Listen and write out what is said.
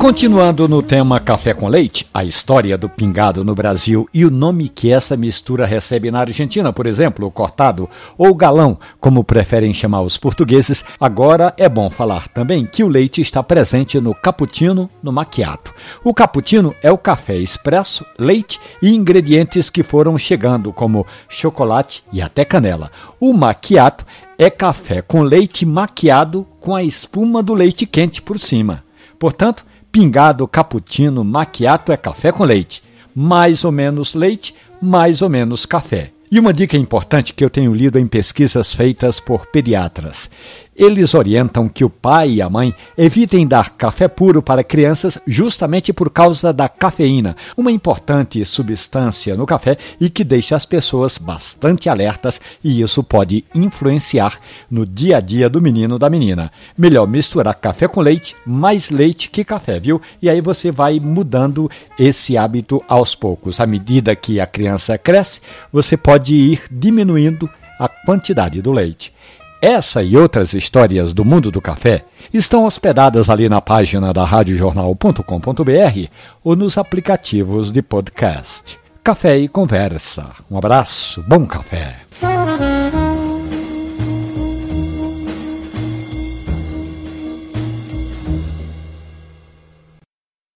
Continuando no tema café com leite, a história do pingado no Brasil e o nome que essa mistura recebe na Argentina, por exemplo, o cortado ou galão, como preferem chamar os portugueses, agora é bom falar também que o leite está presente no cappuccino, no macchiato. O cappuccino é o café expresso, leite e ingredientes que foram chegando, como chocolate e até canela. O macchiato é café com leite maquiado com a espuma do leite quente por cima. Portanto, Pingado cappuccino macchiato é café com leite. Mais ou menos leite, mais ou menos café. E uma dica importante que eu tenho lido em pesquisas feitas por pediatras. Eles orientam que o pai e a mãe evitem dar café puro para crianças justamente por causa da cafeína, uma importante substância no café e que deixa as pessoas bastante alertas e isso pode influenciar no dia a dia do menino ou da menina. Melhor misturar café com leite, mais leite que café, viu? E aí você vai mudando esse hábito aos poucos. À medida que a criança cresce, você pode ir diminuindo a quantidade do leite. Essa e outras histórias do mundo do café estão hospedadas ali na página da radiojornal.com.br ou nos aplicativos de podcast. Café e conversa. Um abraço, bom café.